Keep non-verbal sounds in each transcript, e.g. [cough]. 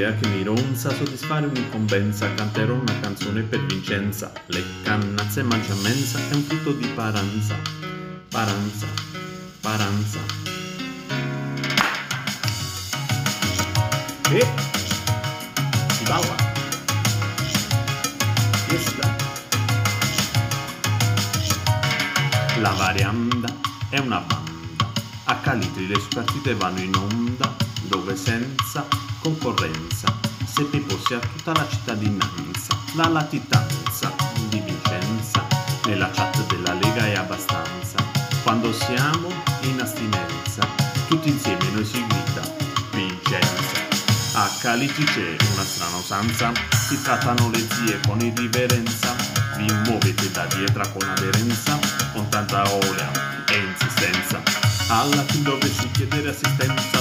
un'idea che mi ronza, soddisfare un'incombenza, canterò una canzone per Vincenza. Le cannazze mangia mensa è un frutto di paranza. Paranza, paranza. E si balla. Fiesta. La varianda è una banda. A Calitri le sue partite vanno in onda, dove senza concorrenza, se Pippo sia tutta la cittadinanza, la latitanza di Vicenza, nella chat della Lega è abbastanza. Quando siamo in astinenza, tutti insieme noi si grida Vincenza. A Calitri c'è una strana usanza, si trattano le zie con irriverenza, vi muovete da dietro con aderenza, con tanta olea e insistenza. Alla fin dovessi chiedere assistenza,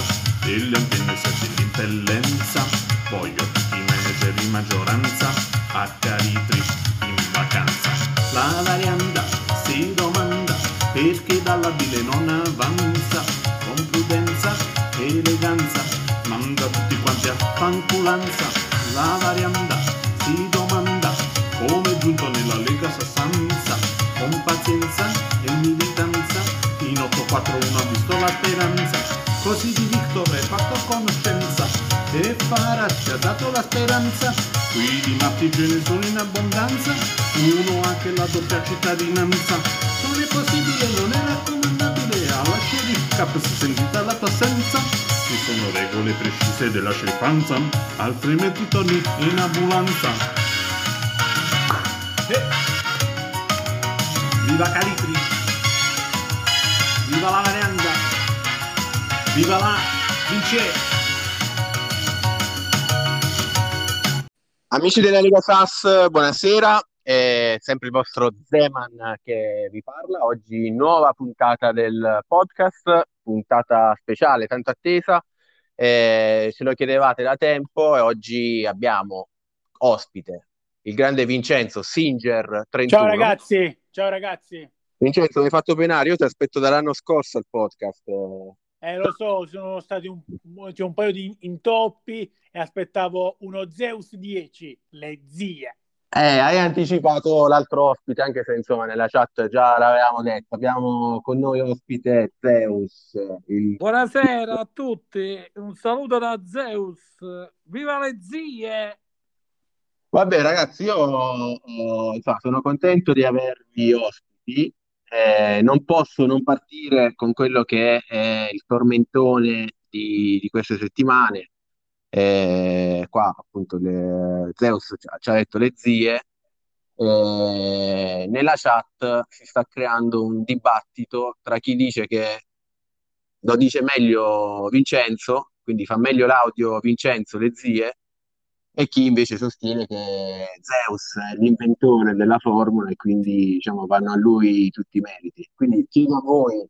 e le antenne si l'impellenza, voglio tutti i manager in maggioranza, a Caritri in vacanza. La varianda si domanda, perché dalla bile non avanza, con prudenza eleganza, manda tutti quanti a fanculanza. La varianda si domanda, come è giunto nella Lega Sassanza, con pazienza e militanza, in 841 ha visto la speranza, così di Victor è fatto conoscenza, e Farah ci ha dato la speranza, qui di matti ce ne sono in abbondanza, uno anche la doppia cittadinanza, non è possibile, non è raccomandabile, alla sheriff cap si sentita la tua assenza, ci sono regole precise della scefanza, altrimenti torni in ambulanza. Eh. Viva Calitri! Viva la Varianda! Viva la Vince! Amici della Lega Sass, buonasera, è sempre il vostro Zeman che vi parla. Oggi nuova puntata del podcast, puntata speciale, tanto attesa. Eh, ce lo chiedevate da tempo e oggi abbiamo ospite il grande Vincenzo Singer 31. Ciao ragazzi, ciao ragazzi. Vincenzo, mi hai fatto penare, io ti aspetto dall'anno scorso al podcast. Eh, lo so, sono stati un, c'è un paio di intoppi e aspettavo uno Zeus 10, le zie. Eh, hai anticipato l'altro ospite, anche se insomma nella chat già l'avevamo detto. Abbiamo con noi ospite Zeus. Il... Buonasera a tutti, un saluto da Zeus. Viva le zie! Vabbè, ragazzi, io eh, insomma, sono contento di avervi ospiti. Eh, non posso non partire con quello che è il tormentone di, di queste settimane. Eh, qua appunto le, Zeus ci ha, ci ha detto le zie. Eh, nella chat si sta creando un dibattito tra chi dice che lo dice meglio Vincenzo, quindi fa meglio l'audio Vincenzo, le zie, e chi invece sostiene che Zeus è l'inventore della formula e quindi diciamo vanno a lui tutti i meriti. Quindi chiedo a voi.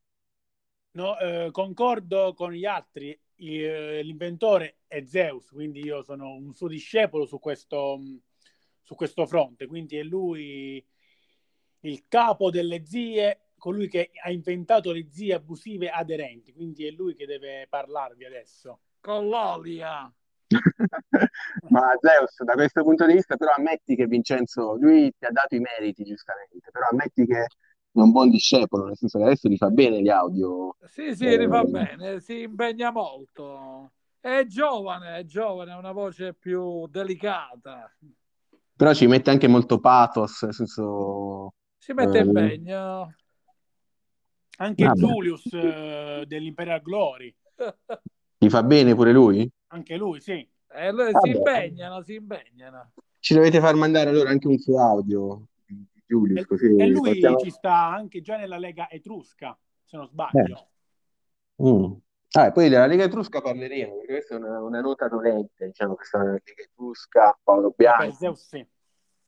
No, eh, concordo con gli altri, I- l'inventore è Zeus, quindi io sono un suo discepolo su questo, su questo fronte, quindi è lui il capo delle zie, colui che ha inventato le zie abusive aderenti, quindi è lui che deve parlarvi adesso. Con l'olia. [laughs] Ma Zeus, da questo punto di vista, però ammetti che Vincenzo, lui ti ha dato i meriti, giustamente, però ammetti che è un buon discepolo, nel senso che adesso li fa bene gli audio. Sì, sì, li fa bene, si impegna molto. È giovane, è giovane, ha una voce più delicata. Però ci mette anche molto pathos, nel senso... Si mette Eh, impegno. Anche Vabbè. Julius eh, dell'Imperial Glory, Ti fa bene pure lui? Anche lui, sì. E lui si impegnano, si impegnano. Ci dovete far mandare allora anche un suo audio, di Giulius, E, così e lui possiamo- ci sta anche già nella Lega Etrusca, se non sbaglio. Mm. Ah, poi della Lega Etrusca parleremo, perché questa è una, una nota dolente, diciamo, questa è una Lega Etrusca, Paolo Per Bianchi, Zeus sì.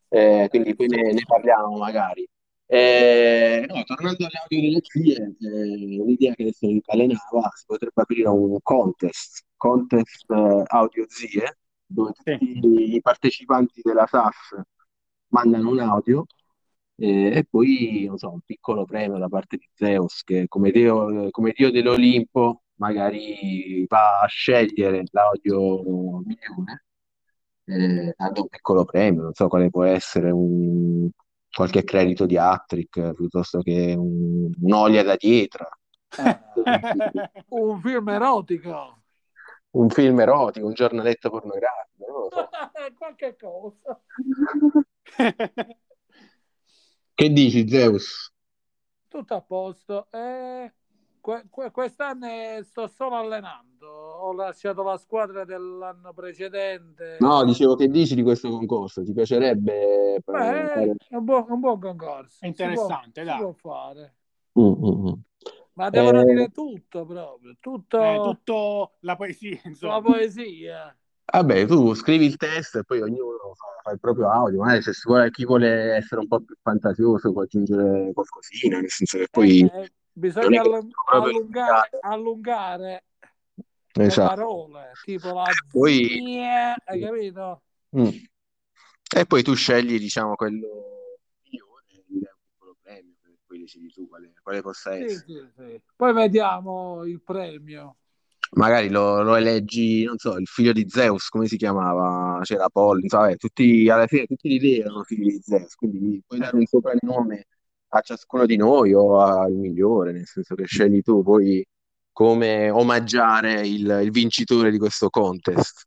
eh, quindi poi ne, ne parliamo magari. Eh, no, tornando alle audio delle zie, eh, l'idea che adesso balenava, si potrebbe aprire un contest, contest eh, audio zie, dove Sì. tutti i partecipanti della SAS mandano un audio eh, e poi, non so, un piccolo premio da parte di Zeus che come dio, come dio dell'Olimpo magari va a scegliere l'audio migliore eh, hanno un piccolo premio, non so quale può essere un, qualche credito di Attrick piuttosto che un, un'olio da dietro. [laughs] un film erotico. Un film erotico, un giornaletto pornografico, non lo so. [laughs] qualche cosa. [laughs] che dici, Zeus? Tutto a posto. Eh, que- que- quest'anno sto solo allenando. Ho lasciato la squadra dell'anno precedente. No, dicevo che dici di questo concorso? Ti piacerebbe? Beh, fare... è un buon, un buon concorso. È interessante, si può, si può fare. Mm-hmm. Ma devono eh... dire tutto proprio, tutto, eh, tutto la poesia, [laughs] insomma. La poesia. Vabbè, tu scrivi il test e poi ognuno fa, fa il proprio audio. Magari se si vuole, chi vuole essere un po' più fantasioso può aggiungere qualcosina, nel senso che poi... Eh, bisogna allung- allungare, allungare esatto. le parole, tipo la poi... zia, hai capito? Mm. E poi tu scegli, diciamo, quello migliore piccolo premio, poi decidi tu quale, quale possa sì, essere. Sì, sì. Poi vediamo il premio magari lo, lo, eleggi, non so, il figlio di Zeus, come si chiamava? C'era Polli, vabbè, tutti, alla fine tutti gli dei erano figli di Zeus, quindi puoi dare un soprannome a ciascuno di noi o al migliore, nel senso che scegli tu poi come omaggiare il, il vincitore di questo contest.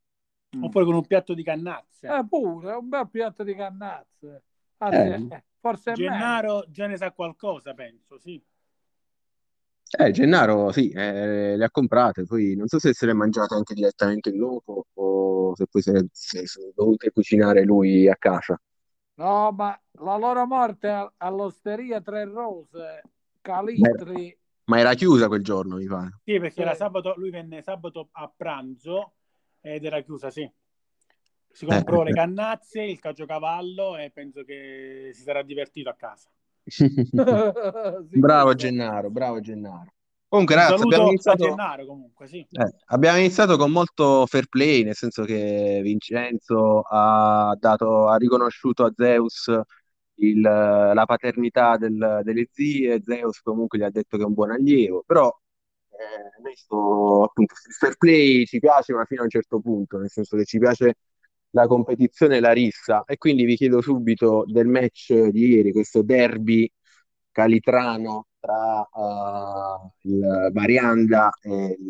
Oppure con un piatto di cannazze. Eh, pure, un bel piatto di cannazze. Anzi, eh. Forse Gennaro già ne sa qualcosa, penso, sì. Eh, Gennaro, sì, eh, le ha comprate, poi non so se se le ha mangiate anche direttamente in loco o se poi se le se sono dovute cucinare lui a casa. No, ma la loro morte all'osteria Tre Rose, Calitri. Ma era chiusa quel giorno, mi pare. Sì, perché era sabato, lui venne sabato a pranzo ed era chiusa, sì. Si comprò eh, le cannazze, il cagiocavallo e penso che si sarà divertito a casa. [laughs] bravo Gennaro, bravo Gennaro. Comunque, ragazzi, abbiamo iniziato... Gennaro, comunque, sì. eh, abbiamo iniziato con molto fair play, nel senso che Vincenzo ha, dato, ha riconosciuto a Zeus il, la paternità del, delle zie, Zeus comunque gli ha detto che è un buon allievo, però eh, noi sto, appunto, il fair play ci piace, ma fino a un certo punto, nel senso che ci piace la competizione la rissa e quindi vi chiedo subito del match di ieri, questo derby calitrano tra uh, il Marianda e il,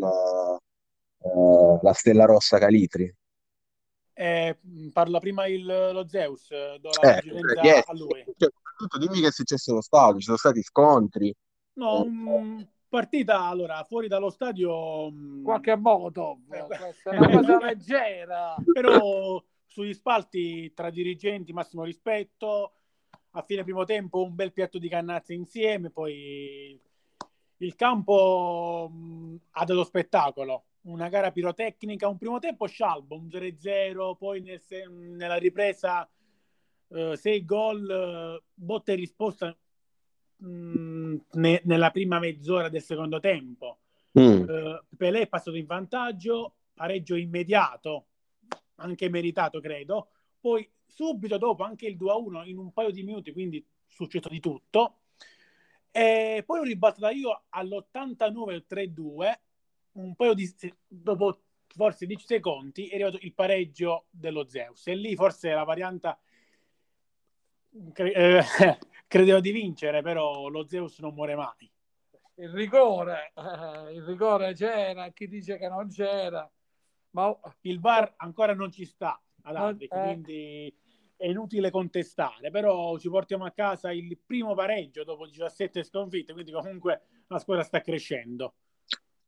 uh, la Stella Rossa Calitri. Eh, parla prima il, lo Zeus, do la eh, yes. a lui. Cioè, dimmi che è successo allo stadio, ci sono stati scontri. No, um, partita allora fuori dallo stadio mm, qualche modo eh, questa è [laughs] una cosa leggera però sugli spalti tra dirigenti massimo rispetto, a fine primo tempo un bel piatto di cannazze insieme, poi il campo mh, ha dato spettacolo, una gara pirotecnica, un primo tempo scialbo, un 0-0, poi nel, nella ripresa 6 uh, gol, uh, botta e risposta mh, ne, nella prima mezz'ora del secondo tempo. Mm. Uh, Pelé è passato in vantaggio, pareggio immediato anche meritato credo, poi subito dopo anche il 2-1 in un paio di minuti, quindi successo di tutto, e poi ho ribattuta io all'89 3-2, un paio di dopo forse 10 secondi è arrivato il pareggio dello Zeus. E lì forse la variante cre- eh, [laughs] credevo di vincere, però lo Zeus non muore mai. Il rigore, eh, il rigore c'era, chi dice che non c'era ma il VAR ancora non ci sta ad Albic, eh. quindi è inutile contestare, però ci portiamo a casa il primo pareggio dopo 17 sconfitte, quindi comunque la squadra sta crescendo.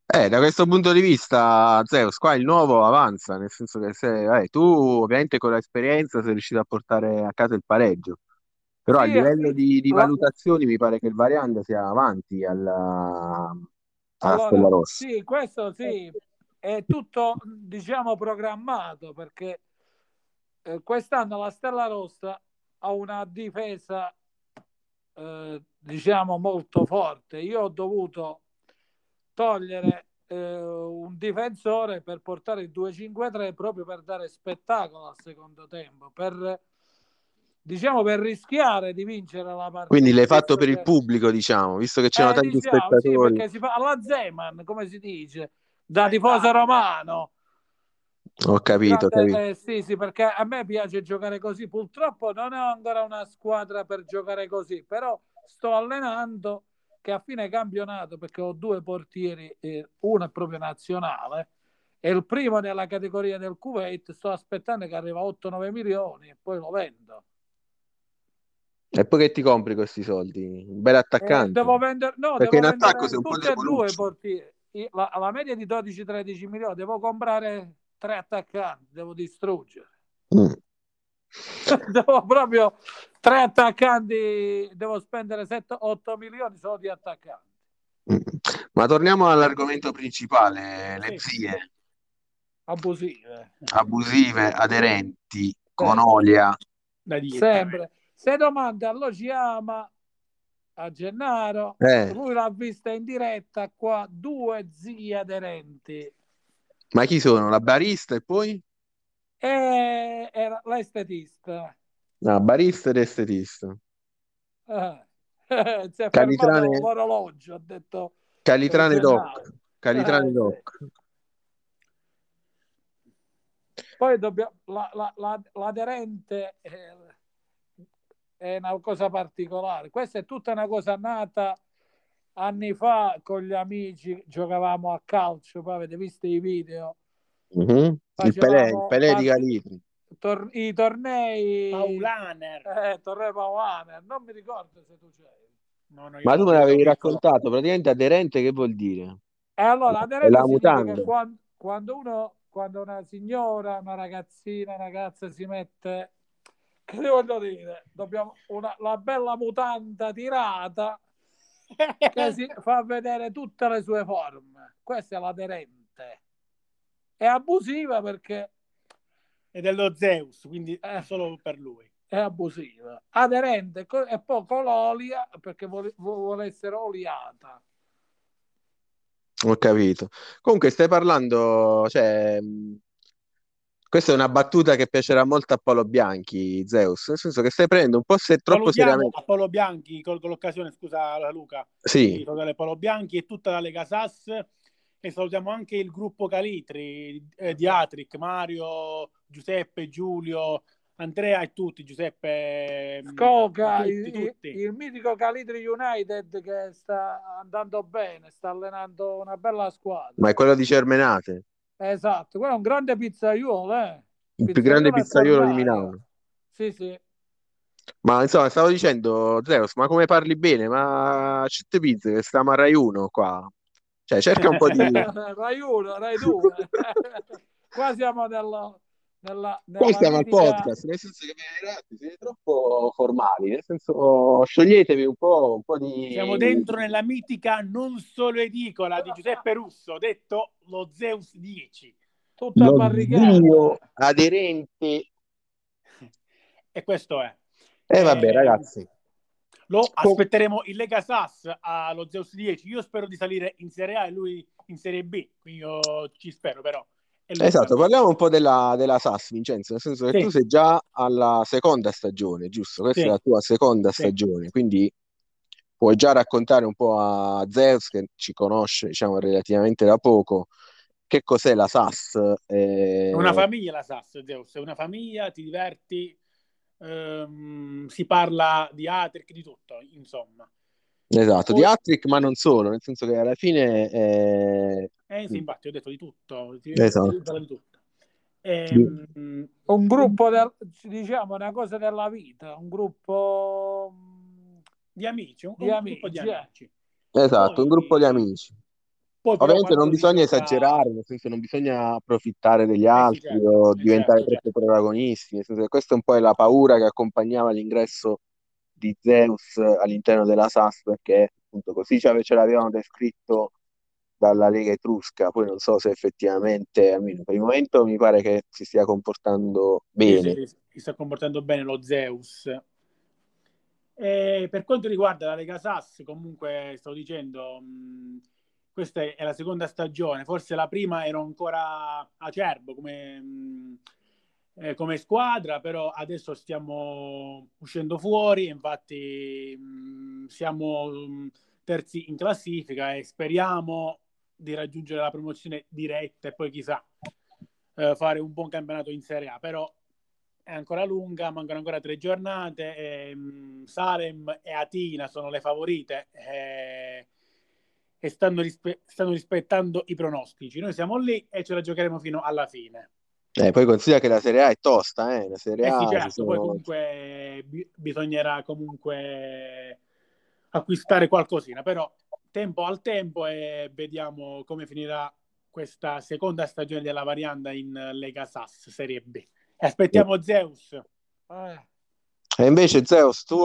Eh, da questo punto di vista, Zeus, qua il nuovo avanza, nel senso che se, eh, tu ovviamente con l'esperienza sei riuscito a portare a casa il pareggio, però sì, a livello di, di valutazioni mi pare che il Varianda sia avanti alla, alla allora, Stella Rossa. Sì, questo sì, è tutto diciamo programmato perché eh, quest'anno la Stella Rossa ha una difesa eh, diciamo molto forte. Io ho dovuto togliere eh, un difensore per portare il 2-5-3 proprio per dare spettacolo al secondo tempo per diciamo per rischiare di vincere la partita. Quindi l'hai fatto per il pubblico diciamo visto che c'erano eh, tanti diciamo, spettatori. sì, perché si fa alla Zeman come si dice da tifoso romano. Ho capito, Grande- capito. eh, sì, sì, perché a me piace giocare così. Purtroppo non ho ancora una squadra per giocare così, però sto allenando che a fine campionato, perché ho due portieri, eh, uno è proprio nazionale, e il primo nella categoria del Kuwait, sto aspettando che arriva a 8-9 milioni e poi lo vendo. E poi che ti compri questi soldi? Un bel Eh, attaccante. devo vendere, no, Perché devo in attacco vendere sei un po' tutti e due portieri. La, la media di 12-13 milioni, devo comprare tre attaccanti, devo distruggere. Mm. [laughs] devo proprio tre attaccanti, devo spendere 7-8 milioni solo di attaccanti. Mm. Ma torniamo all'argomento principale, le Sì. zie Abusive. abusive, aderenti, con olia. Da dire. Sempre. Se domanda allo chiama a Gennaro, Eh, lui l'ha vista in diretta qua, due zie aderenti. ma chi sono? La barista e poi? E era l'estetista. No, barista ed estetista. Eh. [laughs] si è Calitrane- fermato l'orologio, ha detto Calitrane Eh, Doc. Calitrane Eh, Doc. Poi dobbiamo, la- la- la- l'aderente è, è una cosa particolare. Questa è tutta una cosa nata anni fa con gli amici, giocavamo a calcio, poi avete visto i video, Mhm. Il Pelé, il Pelé di Calitri. tor- i tornei Paulaner. eh, tornei Paulaner, non mi ricordo se tu c'eri. No, no, Ma tu me l'avevi raccontato, praticamente aderente che vuol dire? E allora, aderente la mutanda. quando, quando uno, quando una signora, una ragazzina, una ragazza si mette, che ti voglio dire, dobbiamo una, la bella mutanda tirata che si [laughs] fa vedere tutte le sue forme. Questa è l'aderente. È abusiva perché È dello Zeus, quindi Eh. solo per lui. è abusiva. Aderente e poi con l'olia perché vuole, vuole essere oliata. Ho capito. Comunque stai parlando, cioè, questa è una battuta che piacerà molto a Paolo Bianchi, Zeus, nel senso che stai prendendo un po' se troppo Salutiamo seriamente. a Paolo Bianchi col- con l'occasione, scusa Luca, di Sì, salutare Paolo Bianchi e tutta la Lega Sass e salutiamo anche il gruppo Calitri eh, di Atric, Mario, Giuseppe, Giulio, Andrea e tutti, Giuseppe, mh, Scoca, tutti, il, tutti. il mitico Calitri United che sta andando bene, sta allenando una bella squadra. ma è quello di Cermenate, Esatto, quello è un grande pizzaiolo, eh. il più grande Pizzaiolo pizzaiolo di. Milano. Sì, sì. Ma insomma, stavo dicendo, Zeus, ma come parli bene? Ma Cette Pizza che stiamo a Rai 1 qua. Cioè, cerca un po' di... [laughs] Rai 1, Rai 2. [laughs] [laughs] Qua siamo nella, nella, nella Qua stiamo al podcast, nel senso che ragazzi, siete troppo formali, nel senso scioglietevi un po', un po' di... Siamo dentro nella mitica non solo edicola di Giuseppe Russo, detto lo Zeus 10. tutta Lo barricata. aderente. E questo è. Eh vabbè Eh, ragazzi, Lo aspetteremo in Lega Sass allo Zeus 10. Io spero di salire in Serie A e lui in Serie B. Quindi io ci spero, però. Esatto, parliamo un po' della, della SAS, Vincenzo, nel senso che Sì. tu sei già alla seconda stagione, giusto? Questa Sì. è la tua seconda Sì. stagione, quindi puoi già raccontare un po' a Zeus che ci conosce, diciamo, relativamente da poco, che cos'è la SAS? Eh, una famiglia la Sass, Zeus. È una famiglia, ti diverti, ehm, si parla di Atric, di tutto, insomma. Esatto, di Poi- Attrick, ma non solo, nel senso che alla fine eh, Eh sì, infatti ho detto di tutto. Si Esatto. di tutto. Ehm, Un gruppo, del, diciamo, una cosa della vita, un gruppo... mm, di amici, un, Di un amici, gruppo di eh. amici. esatto, Poi- un gruppo di amici. Poi Ovviamente non bisogna gioca- esagerare, nel senso non bisogna approfittare degli sì, altri certo, o eh, diventare certo, troppo protagonisti, nel senso che questa è un po' la paura che accompagnava l'ingresso di Zeus all'interno della SAS, perché appunto così ce l'avevano descritto dalla Lega Etrusca, poi non so se effettivamente, almeno per il momento mi pare che si stia comportando bene. sì, si sta comportando bene lo Zeus. E per quanto riguarda la Lega Sass, comunque sto dicendo, mh, questa è la seconda stagione, forse la prima ero ancora acerbo come, mh, eh, come squadra, però adesso stiamo uscendo fuori, infatti mh, siamo mh, terzi in classifica e speriamo di raggiungere la promozione diretta e poi chissà eh, fare un buon campionato in Serie A, però è ancora lunga, mancano ancora tre giornate. E, um, Salem e Atina sono le favorite e, e stanno, rispe- stanno, rispettando i pronostici. Noi siamo lì e ce la giocheremo fino alla fine. Eh, poi considera che la Serie A è tosta, eh? La Serie eh sì, A certo, sono... poi comunque bi- bisognerà comunque acquistare qualcosina, però tempo al tempo e vediamo come finirà questa seconda stagione della varianda in Lega SAS Serie B. Aspettiamo Zeus. Eh. E invece, Zeus, tu,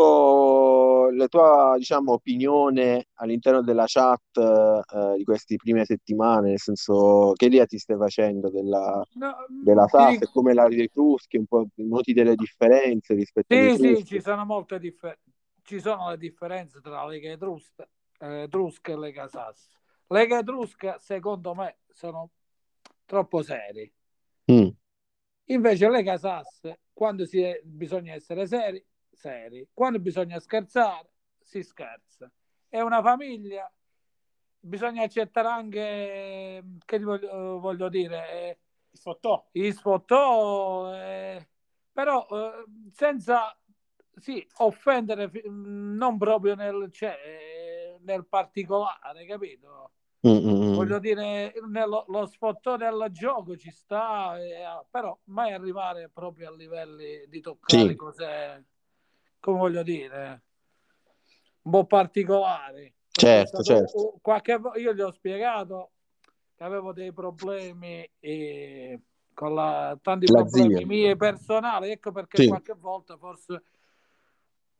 la tua diciamo, opinione all'interno della chat eh, di queste prime settimane, nel senso che idea ti stai facendo della, No, della ti SAS e come la Etruschi, un po' noti delle differenze rispetto Sì, sì, Etruschi? ci sono molte differenze. Ci sono le differenze tra Lega Etrusca, eh, Etrusca e Lega Sass. Lega Etrusca, secondo me, sono troppo seri. Mm, Invece Lega Sass, quando si è- bisogna essere seri, seri. Quando bisogna scherzare, si scherza. È una famiglia, bisogna accettare anche, che voglio, voglio dire, eh, Sfottò. i sfottò, eh, però eh, senza sì, offendere, non proprio nel, cioè, nel particolare, capito? mm, mm, mm. Voglio dire, nello, lo sfottò del gioco ci sta, eh, però mai arrivare proprio a livelli di toccare Sì. cose, come voglio dire, un po' particolari. Certo, certo. Qualche, io gli ho spiegato che avevo dei problemi eh, con la, tanti La problemi zia. miei personali, ecco perché Sì. qualche volta forse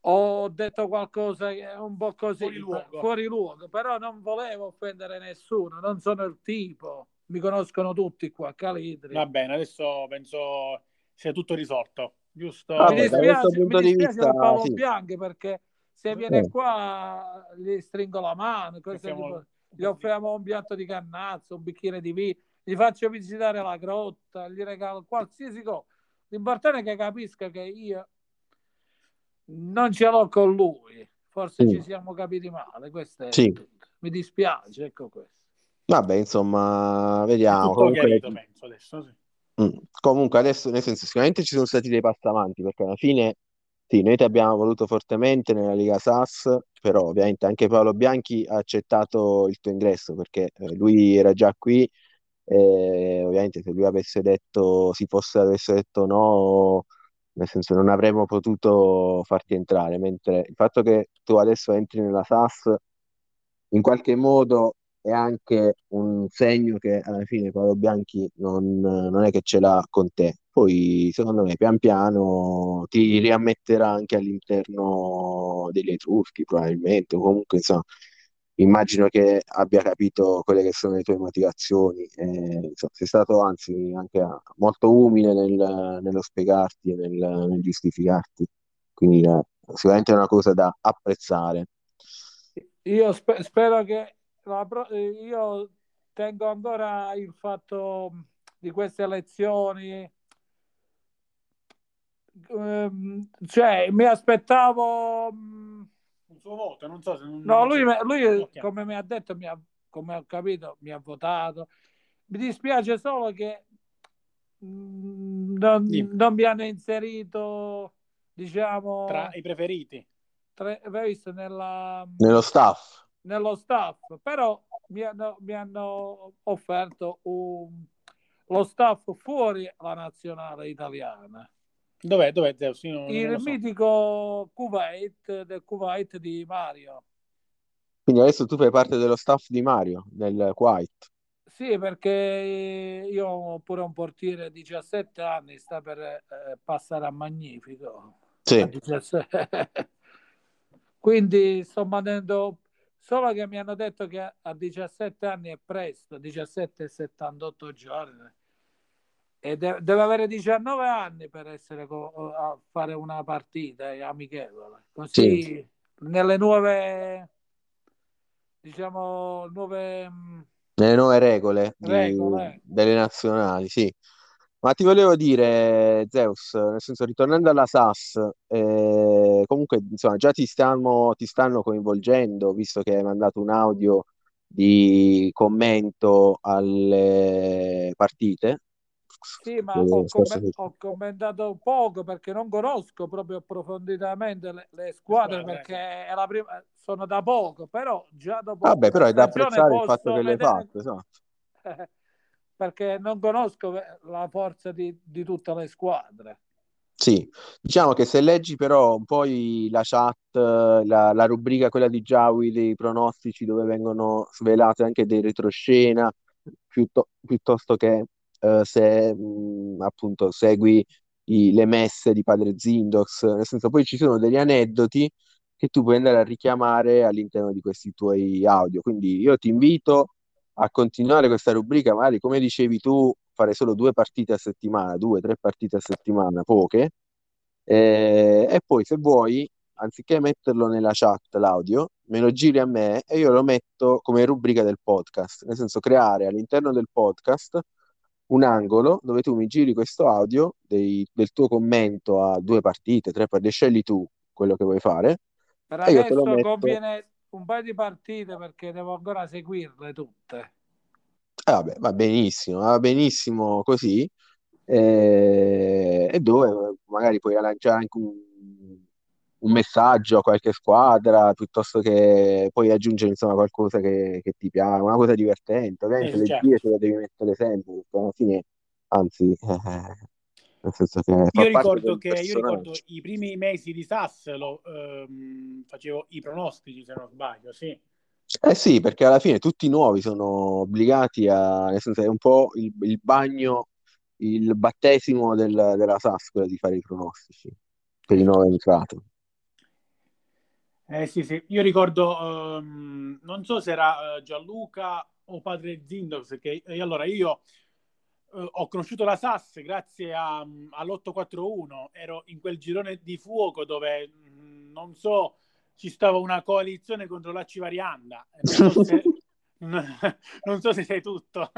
ho detto qualcosa che è un po' così, Fuori luogo. fuori luogo, però non volevo offendere nessuno, non sono il tipo, mi conoscono tutti qua, Calidri. Va bene, adesso penso sia tutto risolto. Giusto? Vabbè, mi da dispiace, questo punto mi di dispiace vista, Paolo sì. Bianchi perché se viene Eh. qua gli stringo la mano, tipo- gli offriamo un piatto di cannazzo, un bicchiere di vino, gli faccio visitare la grotta, gli regalo qualsiasi cosa. L'importante è che capisca che io non ce l'ho con lui, forse Mm. ci siamo capiti male, questo è Sì. tutto. Mi dispiace, ecco questo. Vabbè, insomma, vediamo. tutto Comunque, chiarito, penso adesso. Sì. Mm. Comunque adesso, nel senso, sicuramente ci sono stati dei passi avanti, perché alla fine, sì, noi ti abbiamo voluto fortemente nella Liga SAS, però ovviamente anche Paolo Bianchi ha accettato il tuo ingresso, perché eh, lui era già qui, e ovviamente se lui avesse detto, si fosse avesse detto no, nel senso non avremmo potuto farti entrare, mentre il fatto che tu adesso entri nella SAS, in qualche modo è anche un segno che alla fine Paolo Bianchi non, non è che ce l'ha con te. Poi, secondo me, pian piano ti riammetterà anche all'interno degli Etruschi, probabilmente, comunque, insomma, immagino che abbia capito quelle che sono le tue motivazioni. E, insomma, sei stato anzi anche molto umile nel- nello spiegarti e nel, nel giustificarti. Quindi, eh, sicuramente è una cosa da apprezzare. Io spe- spero che pro- eh, io tengo ancora il fatto di queste elezioni. Ehm, cioè, mi aspettavo. mh, Un suo voto, non so se... Non, No, lui, lui, come mi ha detto, mi ha, come ho capito, mi ha votato. Mi dispiace solo che mh, non, Dimmi. non mi hanno inserito, diciamo, Tra i preferiti. tre- hai visto, nella, Nello staff. Nello staff, però mi hanno, mi hanno offerto un- lo staff fuori la nazionale italiana. Dov'è, dov'è Zeus? Non, non Il lo so. mitico Kuwait del Kuwait di Mario. Quindi adesso tu fai parte dello staff di Mario, del Kuwait. Sì, perché io ho pure un portiere di 17 anni, sta per eh, passare a Magnifico. Sì. A 17. [laughs] Quindi sto mandando, solo che mi hanno detto che a 17 anni è presto, 17 e 78 giorni, e de- deve avere 19 anni per essere co- a fare una partita eh, amichevole. Così nelle nuove, diciamo, nuove... mh, Nelle nuove regole, di- Regole. delle nazionali, sì. Ma ti volevo dire, Zeus, nel senso, ritornando alla SAS, eh, comunque, insomma, già ti stanno, ti stanno coinvolgendo, visto che hai mandato un audio di commento alle partite. Sì, ma ho, com- ho, commentato poco perché non conosco proprio approfonditamente le, le squadre perché è la prima, sono da poco, però già dopo... Vabbè, però è da apprezzare il fatto che le hai fatto, esatto. [laughs] perché non conosco la forza di, di tutte le squadre. Sì, diciamo che se leggi però un po' la chat, la, la rubrica quella di Jawi dei pronostici dove vengono svelate anche dei retroscena, piutto- piuttosto che eh, se mh, appunto segui i- le messe di Padre Zindox, nel senso poi ci sono degli aneddoti che tu puoi andare a richiamare all'interno di questi tuoi audio. Quindi io ti invito a continuare questa rubrica, magari come dicevi tu, fare solo due partite a settimana, due, tre partite a settimana, poche, eh, e poi se vuoi, anziché metterlo nella chat l'audio, me lo giri a me e io lo metto come rubrica del podcast, nel senso creare all'interno del podcast un angolo dove tu mi giri questo audio dei, del tuo commento a due partite, tre partite, scegli tu quello che vuoi fare. Per adesso metto... conviene un paio di partite perché devo ancora seguirle tutte. Eh, vabbè, va benissimo, va benissimo così. Eh, e dove magari puoi lanciare anche un, un, messaggio a qualche squadra piuttosto che poi aggiungere insomma qualcosa che, che ti piace, una cosa divertente. Ovviamente eh, le certo. ce le devi mettere sempre, perché alla fine, anzi, eh, [laughs] io ricordo che io ricordo i primi mesi di Sasselo ehm, facevo i pronostici se non sbaglio, sì. Eh sì, perché alla fine tutti i nuovi sono obbligati a, nel senso è un po' il, il bagno, il battesimo del, della SAS, quello di fare i pronostici per i nuovi entrati. Eh sì, sì, io ricordo, um, non so se era uh, Gianluca o Padre Zindox, che eh, allora io uh, ho conosciuto la SAS grazie um, all'841, ero in quel girone di fuoco dove, mh, mm, non so, ci stava una coalizione contro la Civarianda. Non so se, [laughs] [laughs] non so se sei tutto.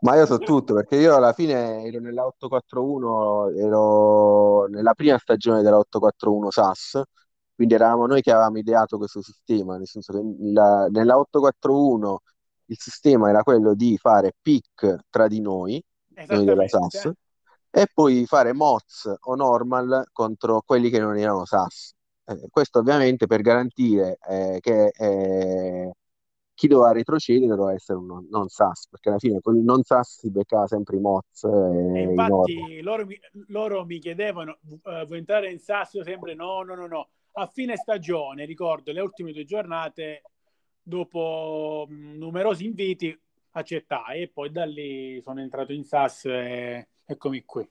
Ma io so tutto perché io alla fine ero nella 841, ero nella prima stagione della 841 SAS, quindi eravamo noi che avevamo ideato questo sistema, nel senso che la, nella 841 il sistema era quello di fare pick tra di noi della SAS, e poi fare mods o normal contro quelli che non erano SAS. Eh, questo ovviamente per garantire eh, che eh, chi doveva retrocedere doveva essere un non, non SAS, perché alla fine con il non SAS si beccava sempre i Moz. E, e infatti loro mi, loro mi, chiedevano, uh, vuoi entrare in SAS? Io sempre no, no, no, no. A fine stagione, ricordo, le ultime due giornate, dopo mh, numerosi inviti, accettai e poi da lì sono entrato in SAS e eccomi qui.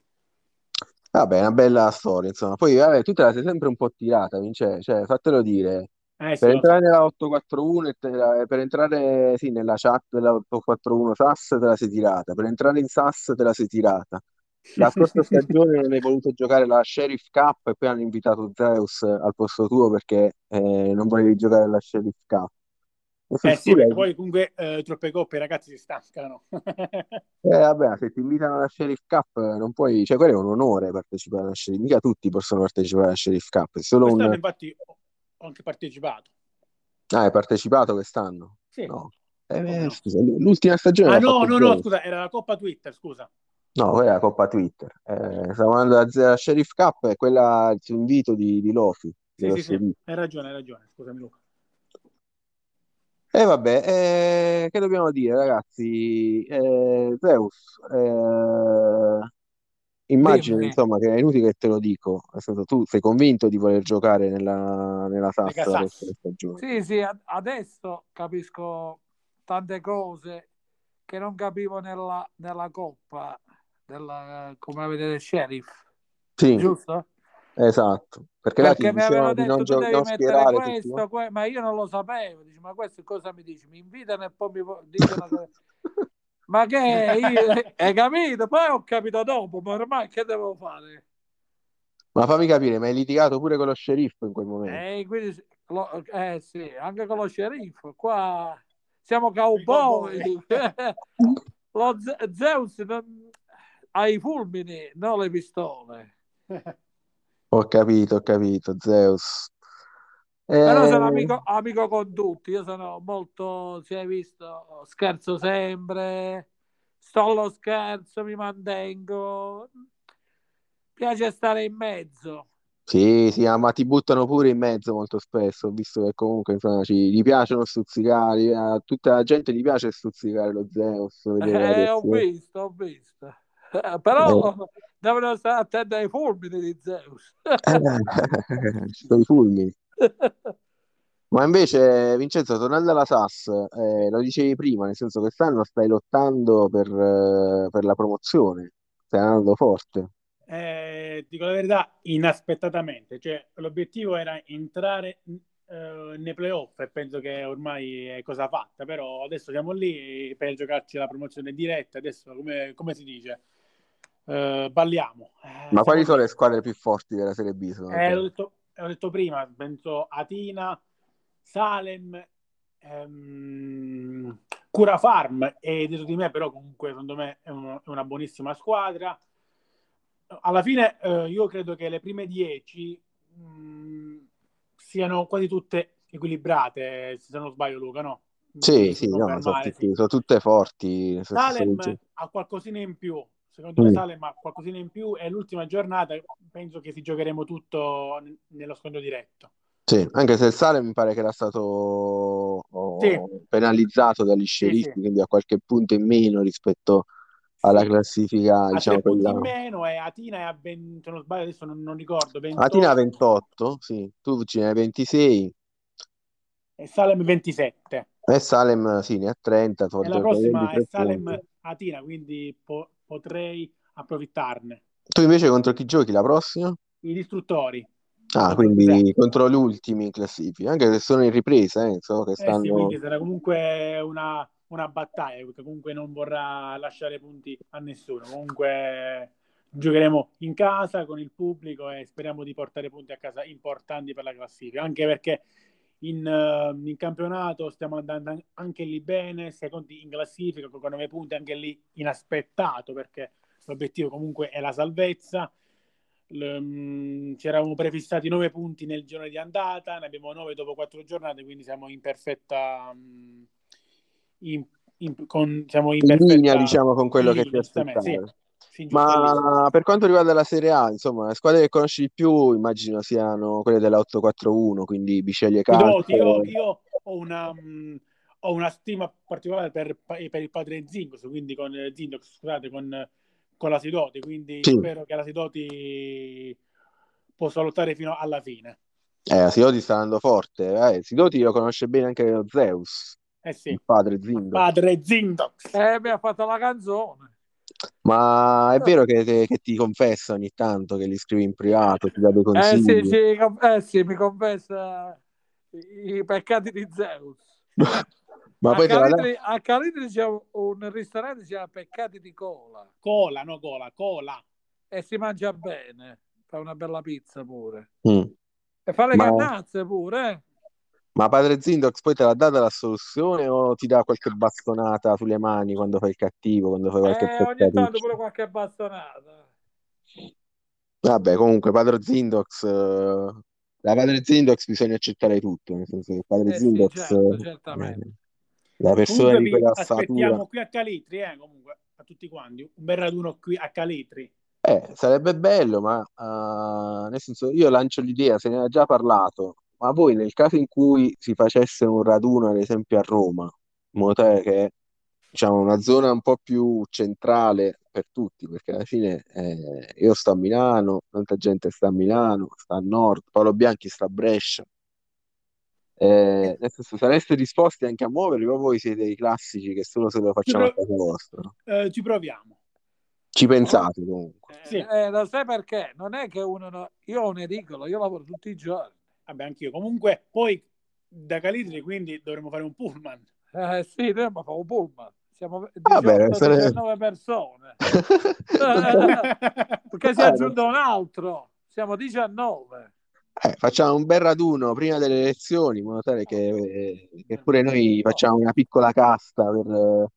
Vabbè, una bella storia, insomma. Poi, vabbè, tu te la sei sempre un po' tirata, Vince, cioè, fatelo dire. Eh, per entrare nella 841 e la, per entrare sì, nella chat della 841 SAS te la sei tirata, per entrare in SAS te la sei tirata. La scorsa [laughs] stagione non hai voluto giocare la Sheriff Cup e poi hanno invitato Zeus al posto tuo perché eh, non volevi giocare la Sheriff Cup. Eh sì, perché poi comunque eh, troppe coppe i ragazzi si stancano. [laughs] eh vabbè, se ti invitano alla Sheriff Cup non puoi, cioè quello è un onore partecipare alla Sheriff, mica tutti possono partecipare alla Sheriff Cup, solo quest'anno un... infatti ho anche partecipato. Ah, hai partecipato quest'anno? Sì. No. Eh, no. Scusa, l'ultima stagione... Ah no, no, no, scusa, era la Coppa Twitter, scusa. No, quella è la Coppa Twitter. Eh, stiamo andando alla Sheriff Cup, è quella su invito di, di Lofi. Sì, sì, sì, hai ragione, hai ragione, scusami Luca. E vabbè, eh, che dobbiamo dire, ragazzi? Eh, Zeus, eh, immagino Dimmi. insomma che è inutile che te lo dico, nel senso, tu sei convinto di voler giocare nella, nella SAS Lega la Sass. prossima stagione? Sì, sì, a- adesso capisco tante cose che non capivo nella, nella coppa, della, come vedete, sheriff, Sì, giusto? Esatto, perché Perché mi avevano detto non, tu gio- devi non mettere tutti, questo, que- ma io non lo sapevo. Dici, ma questo cosa mi dici? Mi invitano e poi mi dicono che... [laughs] Ma che io, hai capito? Poi ho capito dopo, ma ormai che devo fare? Ma fammi capire, ma hai litigato pure con lo sceriffo in quel momento? Eh, quindi, sì, lo- eh sì, anche con lo sceriffo, qua siamo cowboy. [laughs] cowboy. Lo Z- Zeus non- ha i fulmini, non le pistole. [laughs] Ho capito, ho capito, Zeus. Però sono Eh, amico, amico con tutti, io sono molto, si è visto, scherzo sempre, sto allo scherzo, mi mantengo. Piace stare in mezzo. Sì, sì, ah, ma ti buttano pure in mezzo molto spesso, ho visto che comunque insomma, ci, gli piacciono stuzzicare, a tutta la gente gli piace stuzzicare lo Zeus, Eh, ho visto, ho visto. Eh, Però devono stare attenti ai fulmini di Zeus. Eh, ci sono i fulmini. [laughs] Ma invece, Vincenzo, tornando alla SAS, eh, lo dicevi prima, nel senso che quest'anno stai lottando per, eh, per la promozione, stai andando forte. Eh, dico la verità, inaspettatamente, cioè l'obiettivo era entrare eh, nei playoff e penso che ormai è cosa fatta, però adesso siamo lì per giocarci la promozione diretta, adesso come, come si dice, Eh, balliamo. Eh, Ma quali sono le squadre più forti della Serie B? Eh, l'ho detto, l'ho detto prima, penso Atina, Salem, ehm, Cura Farm e dietro di me però comunque secondo me è, uno- è una buonissima squadra. Alla fine eh, io credo che le prime 10 mh, siano quasi tutte equilibrate, se non sbaglio Luca, no? Sì, sì, no, sono, tutti- sì. sono tutte forti. Salem ha qualcosina in più, secondo me Mm. Salem ha qualcosina in più e l'ultima giornata penso che si giocheremo tutto nello scontro diretto. Sì, anche se il Salem mi pare che era stato oh, Sì. penalizzato dagli Sì, sceicchi, sì. quindi ha qualche punto in meno rispetto alla Sì. classifica, Ha diciamo, quella... in meno e Atina è a 20, se non sbaglio adesso non, non ricordo, Atina 28 28, sì, tu ce ne hai 26 e Salem 27. e Salem sì, ne ha 30, E la prossima è tre Salem punti. Atina, quindi po- potrei approfittarne. Tu invece contro chi giochi la prossima? I distruttori. Ah, quindi Zé. contro gli ultimi in classifica, anche se sono in ripresa, eh, so che Eh sì, stanno... quindi sarà comunque una, una battaglia, perché comunque non vorrà lasciare punti a nessuno. Comunque giocheremo in casa con il pubblico e speriamo di portare punti a casa importanti per la classifica, anche perché in, eh, in campionato stiamo andando anche lì bene, secondi in classifica con 9 punti, anche lì inaspettato, perché l'obiettivo comunque è la salvezza. L- mm, ci eravamo prefissati 9 punti nel giorno di andata, ne abbiamo 9 dopo 4 giornate, quindi siamo in perfetta mm, in, in- con- siamo in in linea, perfetta diciamo, con quello che ti linea, aspettavi. sì. Ma per quanto riguarda la Serie A, insomma, le squadre che conosci di più immagino siano quelle della 841, quindi Biceglie Sidoti, io, Calcio. io ho una, mm, ho una stima particolare per, per il padre Zingos, quindi con eh, Zindox, scusate, con, con la Sidoti, quindi Sì, spero che la Sidoti possa lottare fino alla fine. eh, Sidoti sta andando forte. Eh, Sidoti lo conosce bene anche lo Zeus, Eh sì, il padre Zindox. padre Zindox. Eh, mi ha fatto la canzone. Ma è vero che, te- che ti confessa ogni tanto, che gli scrivi in privato, ti dà dei Eh sì, consigli. sì, eh sì, mi confessa i, peccati di Zeus. [laughs] Ma A poi te la? Calitri, a Calitri c'è un, un ristorante che si chiama Peccati di Cola Cola, no cola, cola. e si mangia bene. Fa una bella pizza pure. Mm. E fa le Ma, cannazze pure. eh. Ma padre Zindox poi te l'ha data la soluzione o ti dà qualche bastonata sulle mani quando fai il cattivo, quando fai qualche Eh, ogni tanto pure qualche bastonata. Vabbè, comunque, padre Zindox, eh, da padre Zindox bisogna accettare tutto, nel senso che padre Eh sì, Zindox, certo, eh, certamente. la persona Comunque di quella statura, aspettiamo qui a Calitri, eh, comunque, a tutti quanti. Un bel raduno qui a Calitri. eh, sarebbe bello, ma eh, nel senso io lancio l'idea, se ne era già parlato, ma voi nel caso in cui si facesse un raduno, ad esempio a Roma, in modo tale che diciamo una zona un po' più centrale per tutti, perché alla fine eh, io sto a Milano, tanta gente sta a Milano, sta a nord, Paolo Bianchi sta a Brescia. Eh, nel senso, sareste disposti anche a muovervi o voi siete i classici che solo se lo Ci, facciamo a pro- casa vostra? eh, ci proviamo. Ci pensate comunque. Eh, Sì, eh, lo sai perché? Non è che uno... no- Io ho un edicolo, io lavoro tutti i giorni. Vabbè, anch'io. Comunque, poi da Calitri, quindi dovremo fare un pullman. Eh sì, noi abbiamo fatto un pullman. Siamo Vabbè, 18-19 persone. [laughs] Perché si è Eh, aggiunto un altro. Siamo 19. eh, facciamo un bel raduno prima delle elezioni, in modo tale che, che pure noi facciamo una piccola casta per,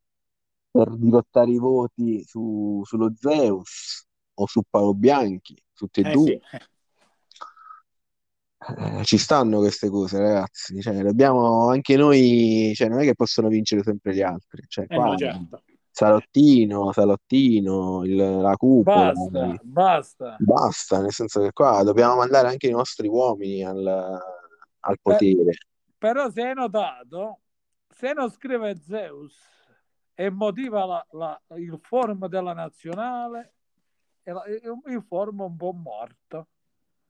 per dirottare i voti su- sullo Zeus o su Paolo Bianchi, tutti e Eh due. sì, Eh, ci stanno queste cose, ragazzi. Cioè, dobbiamo anche noi, cioè, non è che possono vincere sempre gli altri. Cioè, eh qua no, certo. Salottino, Salottino, il, la cupola. Basta, basta. Basta, nel senso che qua dobbiamo mandare anche i nostri uomini al, al potere. Però se hai notato, se non scrive Zeus e motiva la, la, il forum della nazionale, il forum un po' morto.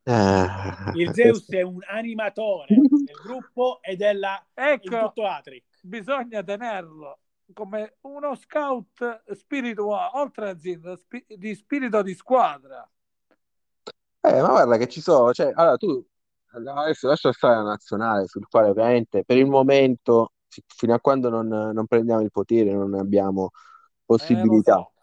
Eh, Il Zeus è un animatore [laughs] del gruppo e della Ecco, bisogna tenerlo come uno scout spirituale, oltre a Zin, spi- di spirito di squadra. Eh, ma guarda che ci sono, cioè, allora tu adesso lascia stare la nazionale, sul quale ovviamente per il momento, fi- fino a quando non, non prendiamo il potere, non abbiamo Eh, possibilità. so.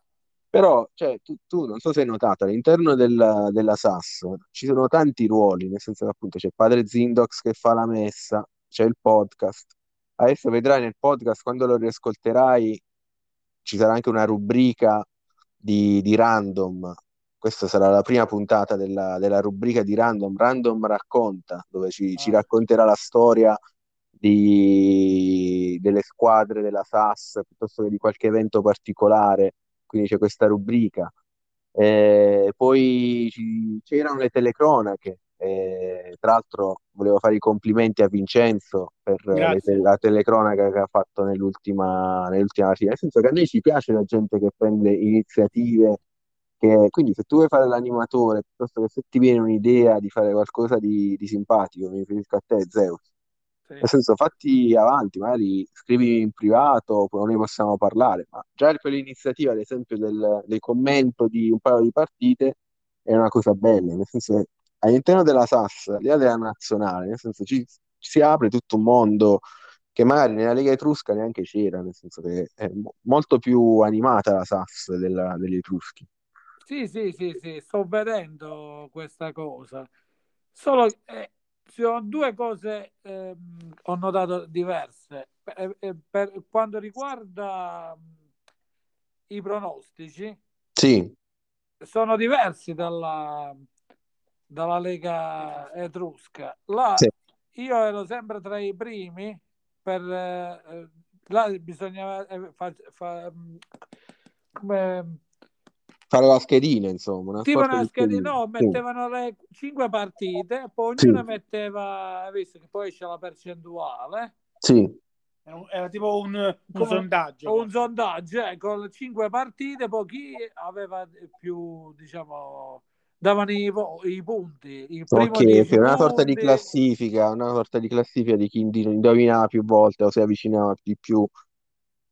Però, cioè, tu, tu non so se hai notato, all'interno della, della SAS ci sono tanti ruoli, nel senso che appunto c'è padre Zindox che fa la messa, c'è il podcast. Adesso vedrai nel podcast, quando lo riascolterai, ci sarà anche una rubrica di, di random. Questa sarà la prima puntata della, della rubrica di random. Random racconta, dove ci, ci Ah. racconterà la storia di- delle squadre della SAS piuttosto che di qualche evento particolare. Quindi c'è questa rubrica. Eh, poi ci- c'erano le telecronache. Eh, tra l'altro volevo fare i complimenti a Vincenzo per eh, te- la telecronaca che ha fatto nell'ultima nell'ultima serie. Nel senso che a noi ci piace la gente che prende iniziative. Che, quindi se tu vuoi fare l'animatore, piuttosto che se ti viene un'idea di fare qualcosa di, di simpatico, mi riferisco a te, Zeus. Sì. Nel senso, fatti avanti, magari scrivi in privato, poi ne possiamo parlare, ma già per l'iniziativa, ad esempio, del, del commento di un paio di partite è una cosa bella, nel senso che all'interno della SAS, là della nazionale, nel senso ci, ci si apre tutto un mondo che magari nella Lega Etrusca neanche c'era, nel senso che è mo- molto più animata la SAS della- degli Etruschi. Sì, sì, sì, sì, sto vedendo questa cosa. Solo eh, sono due cose ehm, ho notato diverse. Per, eh, per quanto riguarda i pronostici, Sì, sono diversi dalla, dalla Lega Etrusca. Là sì. io ero sempre tra i primi, per, eh, eh, là bisognava eh, fa- fa- come Fare la schedina, insomma, una tipo una di schedina. no, Sì, mettevano le cinque partite, poi sì, ognuno metteva, hai visto che poi c'è la percentuale, sì. Era, tipo un, un come sondaggio. un sondaggio, eh, con cinque partite, poi chi aveva più, diciamo, davano i, i punti, il primo Ok, 10 ok, una sorta di punti, classifica, una sorta di classifica di chi indovinava più volte o si avvicinava di più.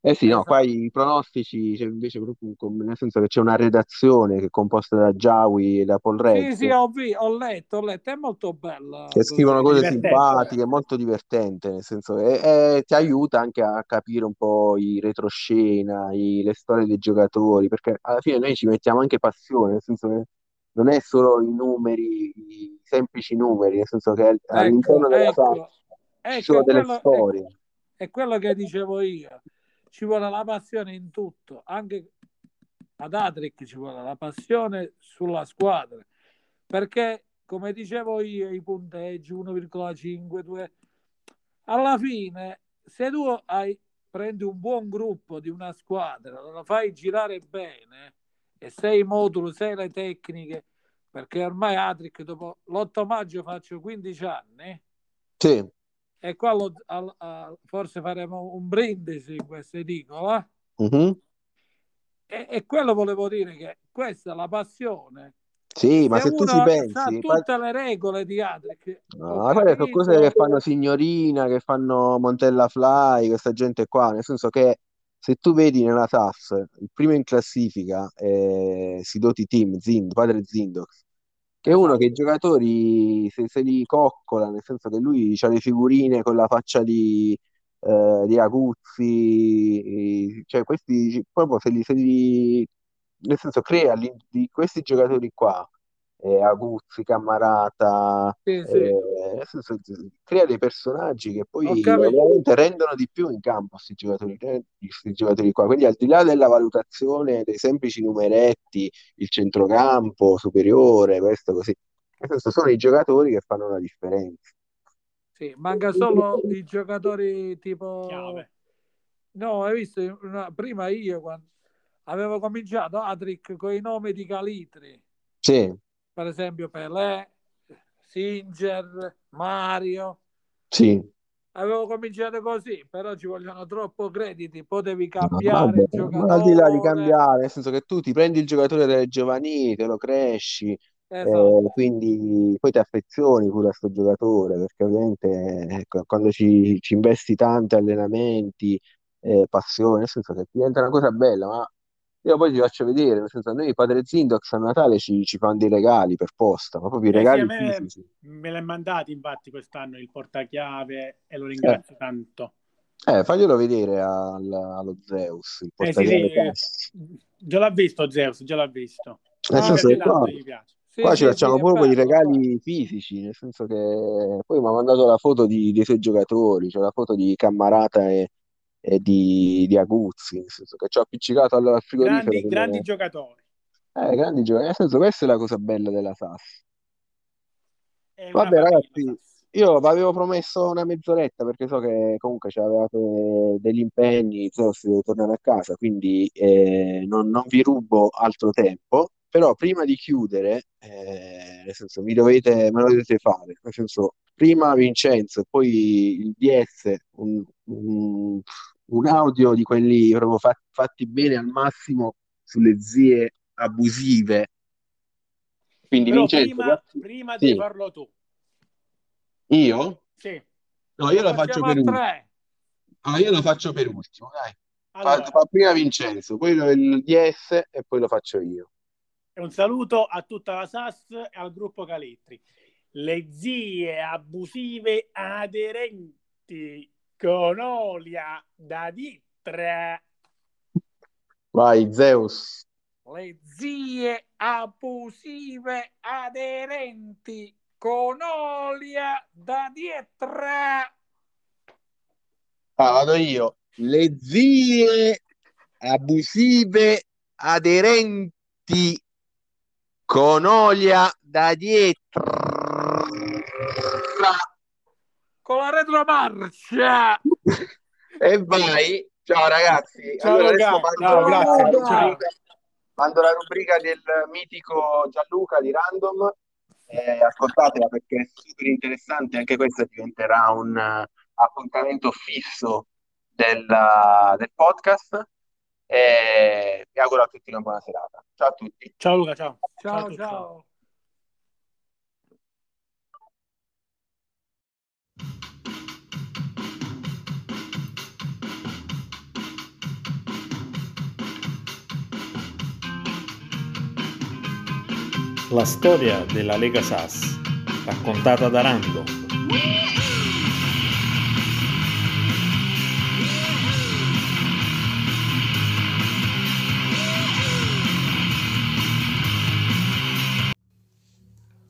Eh sì, no, qua esatto. i pronostici c'è invece proprio un com- nel senso che c'è una redazione che è composta da Giawi e da Paul Sì, sì, Regg ho, vi- ho letto, ho letto, è molto bella che scrivono così. cose Divertente. simpatiche, molto divertente, nel senso che e ti aiuta anche a capire un po' i retroscena, i- le storie dei giocatori, perché alla fine noi ci mettiamo anche passione, nel senso che non è solo i numeri, i semplici numeri, nel senso che Ecco, all'interno della ecco, ci ecco, sono è delle quello, è, storie. è quello che dicevo io. Ci vuole la passione in tutto, anche ad Atric ci vuole la passione sulla squadra, perché come dicevo io, i punteggi 1,5, 2, alla fine se tu hai, prendi un buon gruppo di una squadra, lo fai girare bene e sei modulo, sei le tecniche, perché ormai Atric dopo l'8 maggio faccio 15 anni Sì, e qua lo- al- a- forse faremo un brindisi in questa edicola. Mhm. e, e quello volevo dire che questa è la passione. Sì, ma se tu ci pensi, tutte le regole di Atric no, quelle sono cose che fanno Signorina, che fanno Montella Fly, questa gente qua, nel senso che se tu vedi nella SAF, il primo in classifica è Sidoti Team, Zind, padre Zindox, che è uno che i esatto. giocatori se, se li coccola, nel senso che lui ha le figurine con la faccia di, eh, di Aguzzi, cioè questi proprio se li, se li- nel senso crea li- di questi giocatori qua, eh, Aguzzi, Cammarata, sì sì eh, crea dei personaggi che poi veramente rendono di più in campo questi giocatori, eh, questi giocatori qua. Quindi al di là della valutazione dei semplici numeretti, il centrocampo superiore, questo così, nel senso sono i giocatori che fanno la differenza. sì manca solo i giocatori tipo Chiave. no hai visto una- prima io quando avevo cominciato Atric con i nomi di Calitri. Sì. Per esempio Pelé, Singer, Mario. Sì. Avevo cominciato così, però ci vogliono troppo crediti, potevi cambiare Vabbè, il giocatore. al di là di cambiare, nel senso che tu ti prendi il giocatore delle giovanili, te lo cresci, Esatto. eh, quindi poi ti affezioni pure a sto giocatore, perché ovviamente ecco, quando ci, ci investi tanti allenamenti, eh, passione, nel senso che diventa una cosa bella, ma io poi ti faccio vedere, nel senso, noi Padre Zindox a Natale ci, ci fanno dei regali per posta, ma proprio i Eh sì, regali me fisici. me l'ha mandato infatti quest'anno il portachiave e lo ringrazio tanto. Eh, faglielo vedere al- allo Zeus, il Eh sì, sì, portachiave eh, già l'ha visto Zeus, già l'ha visto. Nel Ah, senso piace qua. Sì, qua ci facciamo proprio i regali fisici, nel senso che poi mi ha mandato la foto di- dei suoi giocatori, c'è la foto di Cammarata e, e di, di Aguzzi, nel senso che ci ho appiccicato al frigorifero Grandi, grandi come... giocatori. Eh, grandi giocatori, nel senso questa è la cosa bella della SAS. È una Vabbè ragazzi, io vi avevo promesso una mezz'oretta perché so che comunque avevate degli impegni, Zeus deve tornare a casa, quindi eh, non, non vi rubo altro tempo, però prima di chiudere, eh, nel senso, mi dovete, me lo dovete fare, nel senso, prima Vincenzo poi il DS, un, un- un audio di quelli proprio fat- fatti bene al massimo sulle zie abusive. Quindi Però Vincenzo, prima, prima sì, devi farlo tu. io? Sì. No, io Lo lo faccio per ultimo. Ah, io lo faccio per ultimo, dai. Fa, Allora, fa prima Vincenzo, poi il DS e poi lo faccio io. Un saluto a tutta la SAS e al gruppo Calettri. Le zie abusive aderenti con olia da ditre. Vai, Zeus. Le zie abusive aderenti con olia da dietro. Ah, vado io. Le zie abusive aderenti con olia da dietro. Con la retromarcia. E vai. Ciao ragazzi. Ciao, Allora mando, Ciao, grazie. la rubrica, mando la rubrica del mitico Gianluca di Random. Eh, ascoltatela perché è super interessante. Anche questo diventerà un eh, appuntamento fisso del, del podcast. E vi auguro a tutti una buona serata. Ciao a tutti. Ciao Luca, ciao. Ciao, tutti. ciao. La storia della Lega SAS, raccontata da Random.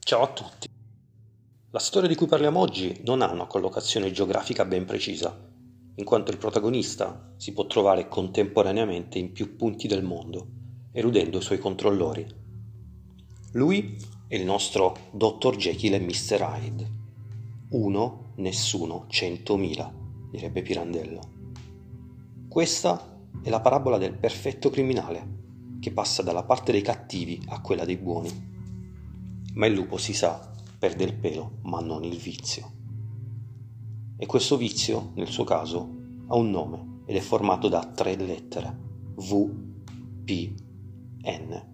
Ciao a tutti. La storia di cui parliamo oggi non ha una collocazione geografica ben precisa, in quanto il protagonista si può trovare contemporaneamente in più punti del mondo, eludendo i suoi controllori. Lui è il nostro Dr. Jekyll e Mr. Hyde. Uno, nessuno, centomila, direbbe Pirandello. Questa è la parabola del perfetto criminale, che passa dalla parte dei cattivi a quella dei buoni. Ma il lupo si sa, perde il pelo, ma non il vizio. E questo vizio, nel suo caso, ha un nome ed è formato da tre lettere: V, P, N.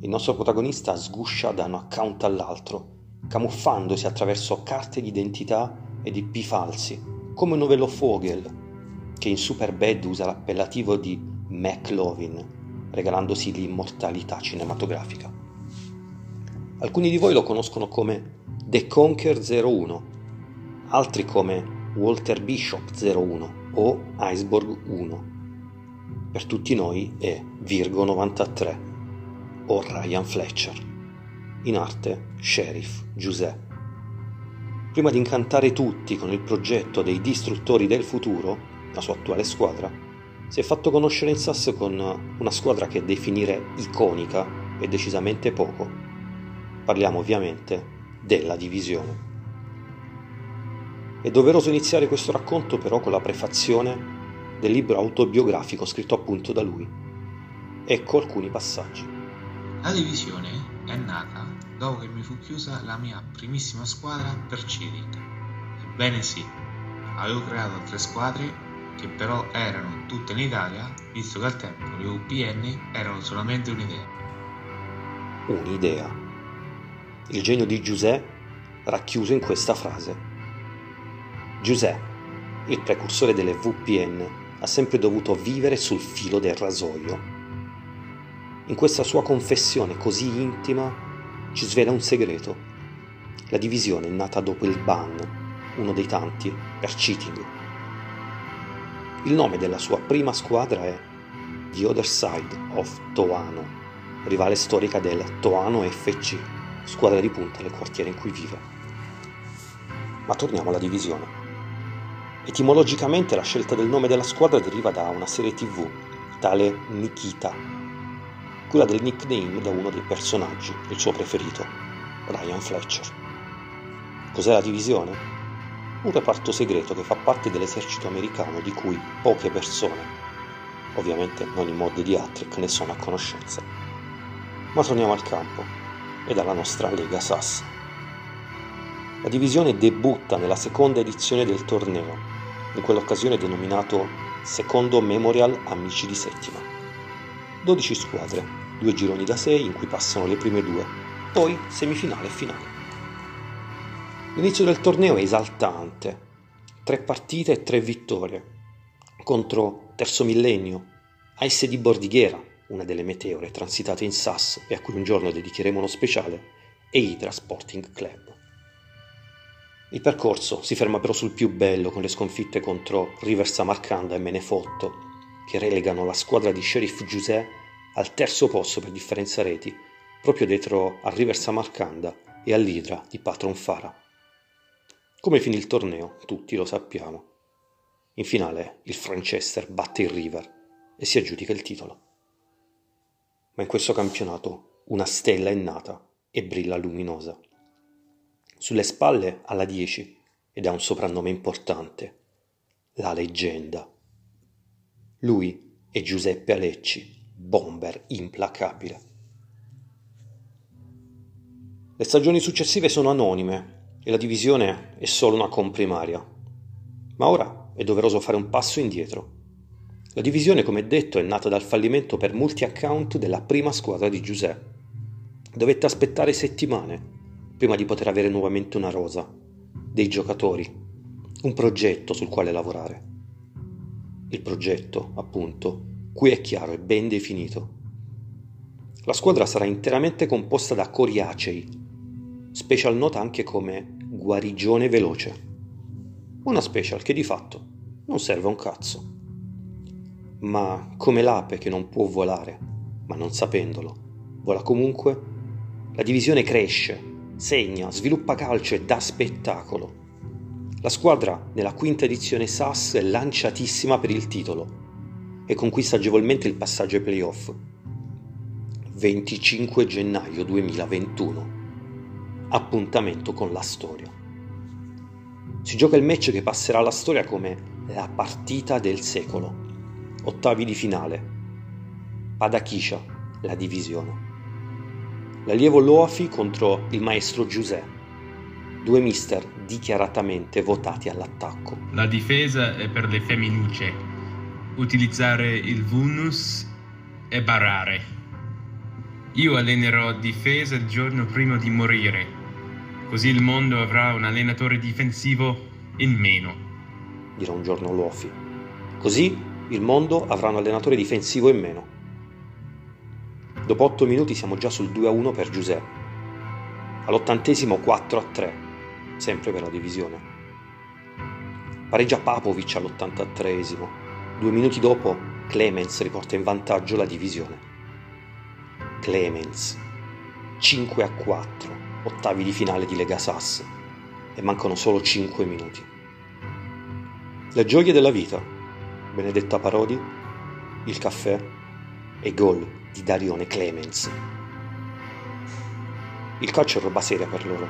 Il nostro protagonista sguscia da un account all'altro, camuffandosi attraverso carte d'identità e di P falsi, come un novello Fogel, che in Superbad usa l'appellativo di McLovin, regalandosi l'immortalità cinematografica. Alcuni di voi lo conoscono come The Conquer 01, altri come Walter Bishop 01 o Iceborg 1. Per tutti noi è Virgo 93 o Ryan Fletcher, in arte Sheriff Giuseppe. Prima di incantare tutti con il progetto dei distruttori del futuro, la sua attuale squadra, si è fatto conoscere in SAS con una squadra che definire iconica è decisamente poco. Parliamo ovviamente della divisione. È doveroso iniziare questo racconto però con la prefazione del libro autobiografico scritto appunto da lui, Ecco alcuni passaggi. La divisione è nata dopo che mi fu chiusa la mia primissima squadra per cheating. Ebbene sì, avevo creato altre squadre che però erano tutte in Italia, visto che al tempo le UPN erano solamente un'idea. Un'idea. Il genio di Giuseppe racchiuso in questa frase. Giuseppe, il precursore delle VPN, ha sempre dovuto vivere sul filo del rasoio. In questa sua confessione così intima ci svela un segreto. La divisione è nata dopo il ban, uno dei tanti, per cheating. Il nome della sua prima squadra è The Other Side of Toano, rivale storica del Toano FC, squadra di punta del quartiere in cui vive. Ma torniamo alla divisione. Etimologicamente la scelta del nome della squadra deriva da una serie tv, tale Nikita, quella del nickname da uno dei personaggi, il suo preferito, Ryan Fletcher. Cos'è la divisione? Un reparto segreto che fa parte dell'esercito americano di cui poche persone, ovviamente non i mod di Attrick, ne sono a conoscenza. Ma torniamo al campo e alla nostra Lega SAS. La divisione debutta nella seconda edizione del torneo, in quell'occasione denominato Secondo Memorial Amici di Settima. 12 squadre, due gironi da 6 in cui passano le prime due, poi semifinale e finale. L'inizio del torneo è esaltante, tre partite e tre vittorie, contro Terzo Millennio, ASD Bordighera, una delle meteore transitate in SAS e a cui un giorno dedicheremo uno speciale, e Hydra Sporting Club. Il percorso si ferma però sul più bello con le sconfitte contro River Samarcanda e Menefotto, che relegano la squadra di Sheriff Giuseppe al terzo posto per differenza reti, proprio dietro a River Samarcanda e all'Idra di Patron Fara. Come finì il torneo, tutti lo sappiamo. In finale il Franchester batte il River e si aggiudica il titolo. Ma in questo campionato una stella è nata e brilla luminosa. Sulle spalle ha la 10 ed ha un soprannome importante, la leggenda. Lui è Giuseppe Alecci, bomber implacabile. Le stagioni successive sono anonime e la divisione è solo una comprimaria. Ma ora è doveroso fare un passo indietro. La divisione, come detto, è nata dal fallimento per molti account della prima squadra di Giuseppe. Dovette aspettare settimane prima di poter avere nuovamente una rosa, dei giocatori, un progetto sul quale lavorare. Il progetto, appunto, qui è chiaro e ben definito. La squadra sarà interamente composta da coriacei, special nota anche come guarigione veloce. Una special che di fatto non serve a un cazzo. Ma come l'ape che non può volare, ma non sapendolo, vola comunque, la divisione cresce segna, sviluppa calcio e dà spettacolo. La squadra nella quinta edizione SAS è lanciatissima per il titolo e conquista agevolmente il passaggio ai playoff. 25 gennaio 2021. Appuntamento con la storia. Si gioca il match che passerà alla storia come la partita del secolo. Ottavi di finale. Padakisha, la divisione l'allievo Loafi contro il maestro Giuseppe, due mister dichiaratamente votati all'attacco. La difesa è per le femminucce, utilizzare il vulnus e barrare. Io allenerò difesa il giorno prima di morire, così il mondo avrà un allenatore difensivo in meno. Dirà un giorno Loafi. Così il mondo avrà un allenatore difensivo in meno. Dopo 8 minuti siamo già sul 2-1 per Giuseppe. All'ottantesimo 4-3, sempre per la divisione. Pareggia Papovic all'83esimo. Due minuti dopo Clemens riporta in vantaggio la divisione. Clemens. 5 4, ottavi di finale di Lega Sass. E mancano solo 5 minuti. Le gioie della vita. Benedetta Parodi, il caffè e gol di Darione Clemens. Il calcio è roba seria per loro.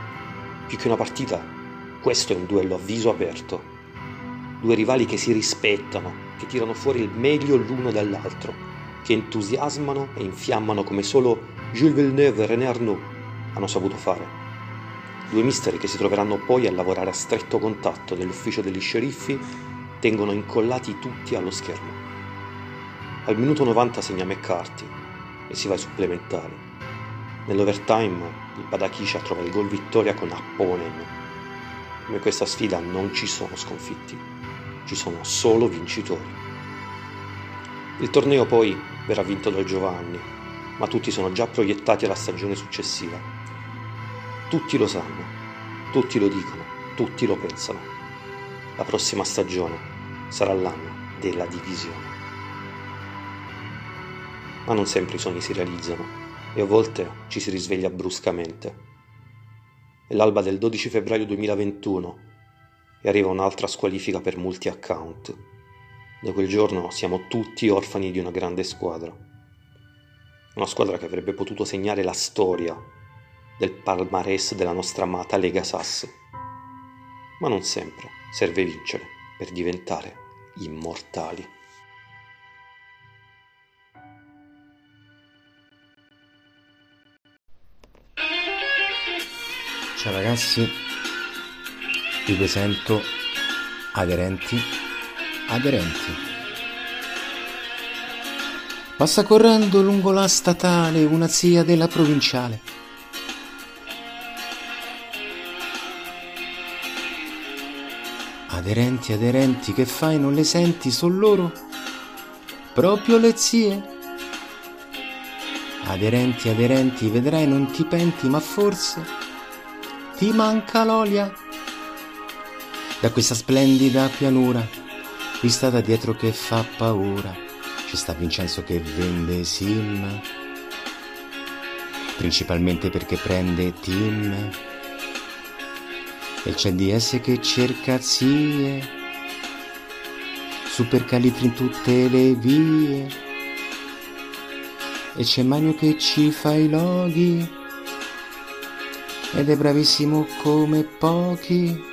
Più che una partita, questo è un duello a viso aperto. Due rivali che si rispettano, che tirano fuori il meglio l'uno dall'altro, che entusiasmano e infiammano come solo Jules Villeneuve e René Arnoux hanno saputo fare. Due misteri che si troveranno poi a lavorare a stretto contatto nell'ufficio degli sceriffi tengono incollati tutti allo schermo. Al minuto 90 segna McCarthy e si va ai supplementari. Nell'overtime il Badakisha trova il gol vittoria con Apponen. Come questa sfida non ci sono sconfitti, ci sono solo vincitori. Il torneo poi verrà vinto dal Giovanni, ma tutti sono già proiettati alla stagione successiva. Tutti lo sanno, tutti lo dicono, tutti lo pensano. La prossima stagione sarà l'anno della divisione. Ma non sempre i sogni si realizzano e a volte ci si risveglia bruscamente. È l'alba del 12 febbraio 2021 e arriva un'altra squalifica per multi account. Da quel giorno siamo tutti orfani di una grande squadra. Una squadra che avrebbe potuto segnare la storia del palmarès della nostra amata Lega Sass. Ma non sempre serve vincere per diventare immortali. Ciao ragazzi, vi presento aderenti, aderenti. Passa correndo lungo la statale una zia della provinciale. Aderenti, aderenti, che fai, non le senti, son loro? Proprio le zie? Aderenti, aderenti, vedrai non ti penti, ma forse ti manca l'olia? Da questa splendida pianura, vista da dietro che fa paura, ci sta Vincenzo che vende sim, principalmente perché prende team. E c'è DS che cerca zie, super calitri in tutte le vie. E c'è Magno che ci fa i loghi ed è bravissimo come pochi.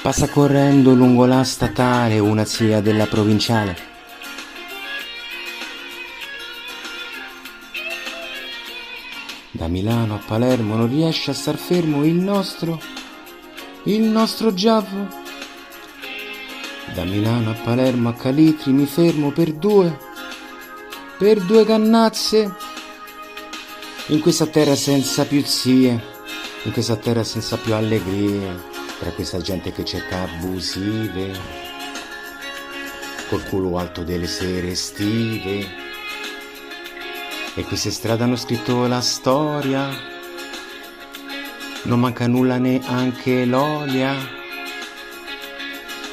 Passa correndo lungo la statale una zia della provinciale. Milano a Palermo non riesce a star fermo il nostro, il nostro Giavo. Da Milano a Palermo a Calitri mi fermo per due, per due cannazze in questa terra senza più zie, in questa terra senza più allegrie, tra questa gente che cerca abusive, col culo alto delle sere estive. E queste strade hanno scritto la storia, non manca nulla neanche l'olia.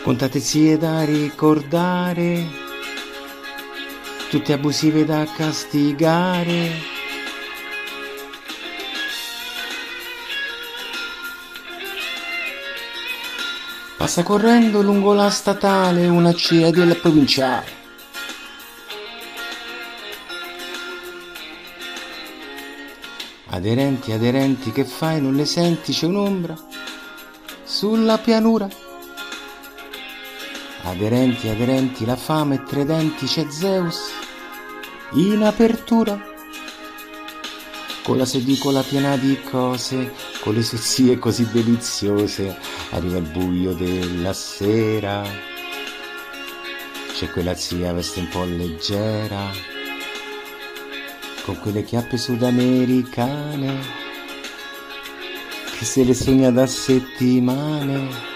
Contate zie da ricordare, tutte abusive da castigare. Passa correndo lungo la statale una cia della provinciale. Aderenti, aderenti, che fai? Non le senti? C'è un'ombra sulla pianura. Aderenti, aderenti, la fame tre denti, c'è Zeus in apertura. Con la sedicola piena di cose, con le sozzie così deliziose, arriva il buio della sera. C'è quella zia veste un po' leggera, con quelle chiappe sudamericane, che se le sogna da settimane.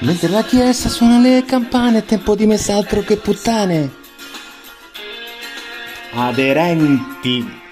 Mentre la chiesa suona le campane, è tempo di mess'altro che puttane. Aderenti.